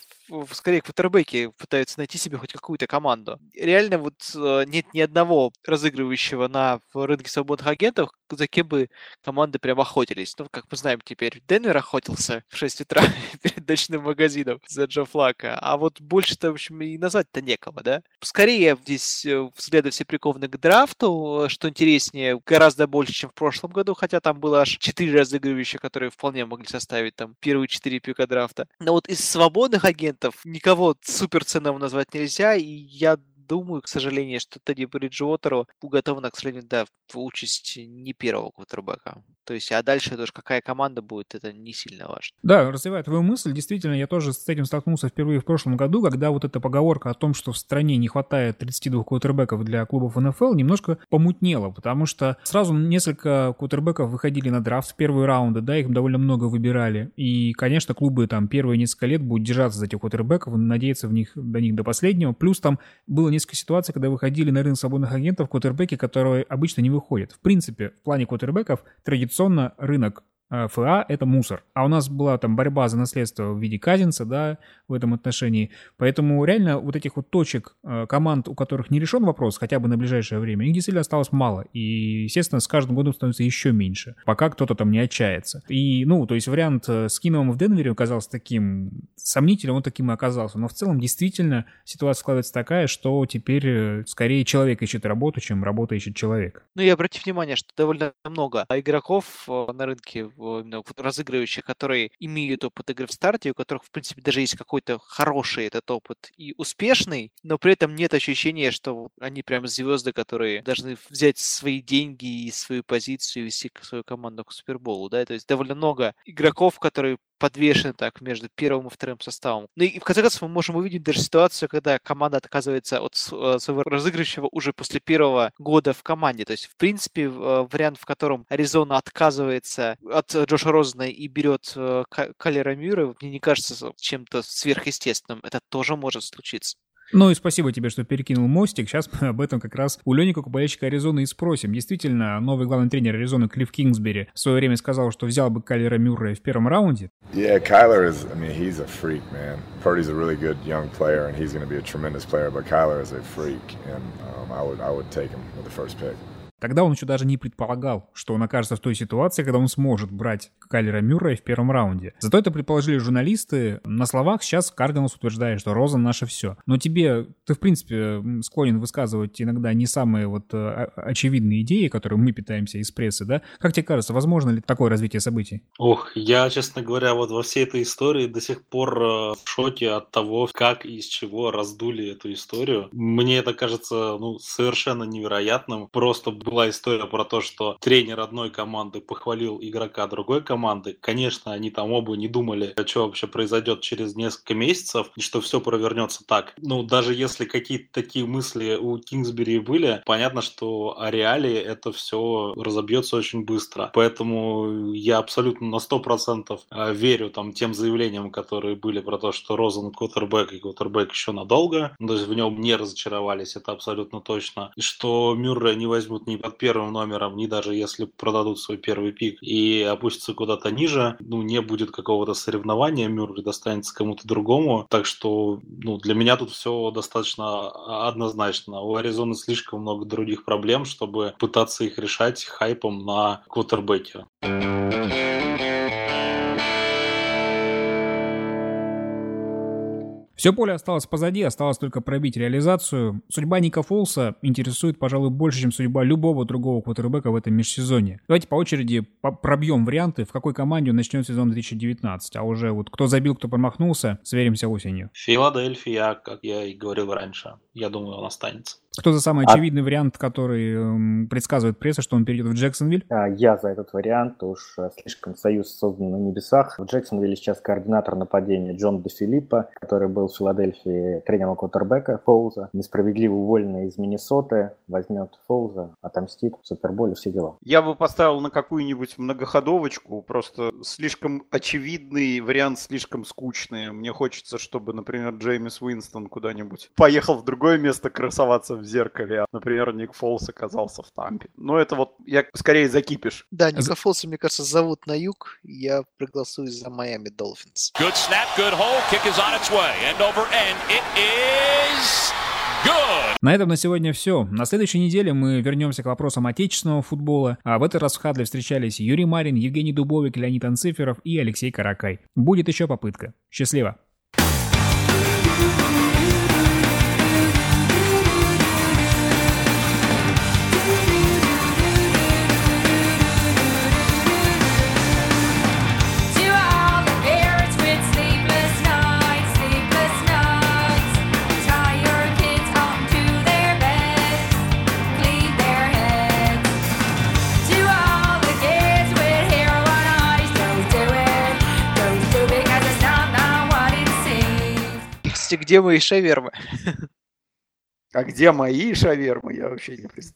скорее квотербеки пытаются найти себе хоть какую-то команду. Реально вот э, нет ни одного разыгрывающего на рынке свободных агентов, за кем бы команды прям охотились. Ну, как мы знаем теперь, Денвер охотился в 6 утра перед ночным магазином за Джо Флака, а вот больше-то, в общем, и назвать-то некого, да? Скорее здесь э, взгляды все прикованы к драфту, что интереснее, гораздо больше, чем в прошлом году, хотя там было аж 4 разыгрывающих, которые вполне могли составить там первые 4 пика драфта. Но вот из свободных агентов никого супер ценного назвать нельзя, и я думаю, к сожалению, что Тедди Бриджуотеру уготована, к сожалению, да, в участь не первого квотербека. То есть, а дальше это уж какая команда будет, это не сильно важно. Да, развивая твою мысль, действительно, я тоже с этим столкнулся впервые в прошлом году, когда вот эта поговорка о том, что в стране не хватает 32 квотербеков для клубов НФЛ, немножко помутнела, потому что сразу несколько квотербеков выходили на драфт в первые раунды, да, их довольно много выбирали. И, конечно, клубы там первые несколько лет будут держаться за этих квотербеков, надеяться в них, до них до последнего. Плюс там было несколько ситуаций, когда выходили на рынок свободных агентов квотербеки, которые обычно не выходят. В принципе, в плане квотербеков традиционно рынок ФА — это мусор. А у нас была там борьба за наследство в виде Казинца, да, в этом отношении. Поэтому реально вот этих вот точек э, команд, у которых не решен вопрос, хотя бы на ближайшее время, их действительно осталось мало. И, естественно, с каждым годом становится еще меньше, пока кто-то там не отчается. И, ну, то есть вариант э, с Киновым в Денвере оказался таким сомнительным, он таким и оказался. Но в целом действительно ситуация складывается такая, что теперь скорее человек ищет работу, чем работа ищет человек. Ну и обратите внимание, что довольно много игроков на рынке именно разыгрывающих, которые имеют опыт игры в старте, у которых, в принципе, даже есть какой-то хороший этот опыт и успешный, но при этом нет ощущения, что они прям звезды, которые должны взять свои деньги и свою позицию и вести свою команду к Суперболу, да, то есть довольно много игроков, которые подвешены так между первым и вторым составом. Ну и в конце концов мы можем увидеть даже ситуацию, когда команда отказывается от э, своего разыгрывающего уже после первого года в команде. То есть, в принципе, э, вариант, в котором Аризона отказывается от Джоша Розена и берет э, Калера Мюра, мне не кажется чем-то сверхъестественным. Это тоже может случиться. Ну и спасибо тебе, что перекинул мостик. Сейчас мы об этом как раз у Лени, как у болельщика Аризоны, и спросим. Действительно, новый главный тренер Аризоны Клифф Кингсбери в свое время сказал, что взял бы Кайлера Мюррея в первом раунде. Yeah, Kyler is, I mean, he's a freak, man. Purdy's a really good young player, and he's going to be a tremendous player, but Kyler is a freak, and um, I would, I would take him with the first pick. Тогда он еще даже не предполагал, что он окажется в той ситуации, когда он сможет брать Кайлера Мюррея в первом раунде. Зато это предположили журналисты. На словах сейчас Кардиналс утверждает, что Розен наше все. Но тебе, ты в принципе склонен высказывать иногда не самые вот э, очевидные идеи, которые мы питаемся из прессы, да? Как тебе кажется, возможно ли такое развитие событий? Ох, я, честно говоря, вот во всей этой истории до сих пор э, в шоке от того, как и из чего раздули эту историю. Мне это кажется ну, совершенно невероятным. Просто была история про то, что тренер одной команды похвалил игрока другой команды. Конечно, они там оба не думали, что вообще произойдет через несколько месяцев, и что все провернется так. Ну, даже если какие-то такие мысли у Кингсбери были, понятно, что о реале это все разобьется очень быстро. Поэтому я абсолютно на 100% э, верю там тем заявлениям, которые были про то, что Розен квотербек и квотербек еще надолго. То есть в нем не разочаровались, это абсолютно точно. И что Мюррея не возьмут ни под первым номером, ни даже если продадут свой первый пик и опустятся куда-то ниже, ну, не будет какого-то соревнования, Мюррей достанется кому-то другому. Так что, ну, для меня тут все достаточно однозначно. У Аризоны слишком много других проблем, чтобы пытаться их решать хайпом на квотербеке. Все поле осталось позади, осталось только пробить реализацию. Судьба Ника Фолса интересует, пожалуй, больше, чем судьба любого другого квотербека в этом межсезонье. Давайте по очереди пробьем варианты, в какой команде он начнет сезон 2019. А уже вот кто забил, кто промахнулся, сверимся осенью. Филадельфия, как я и говорил раньше. Я думаю, он останется. Кто за самый а... очевидный вариант, который эм, предсказывает пресса, что он перейдет в Джексонвиль? А, я за этот вариант, уж э, слишком союз создан на небесах. В Джексонвилле сейчас координатор нападения Джон Де Филиппо, который был в Филадельфии тренером квотербека Фоуза, несправедливо уволенный из Миннесоты, возьмет Фоуза, отомстит в Суперболе, все дела. Я бы поставил на какую-нибудь многоходовочку, просто слишком очевидный вариант, слишком скучный. Мне хочется, чтобы, например, Джеймис Уинстон куда-нибудь поехал в другое место красоваться в зеркале. Например, Ник Фолс оказался в Тампе. Но это вот, я скорее закипишь. Да, Ника Фолса, мне кажется, зовут на юг. Я проголосую за Майами Долфинс. Good snap, good hole, kick is on its way. End over end. It is... Good. На этом на сегодня все. На следующей неделе мы вернемся к вопросам отечественного футбола. А в этот раз в Хадле встречались Юрий Марин, Евгений Дубовик, Леонид Анциферов и Алексей Каракай. Будет еще попытка. Счастливо! Где мои шавермы? А где мои шавермы, я вообще не представляю.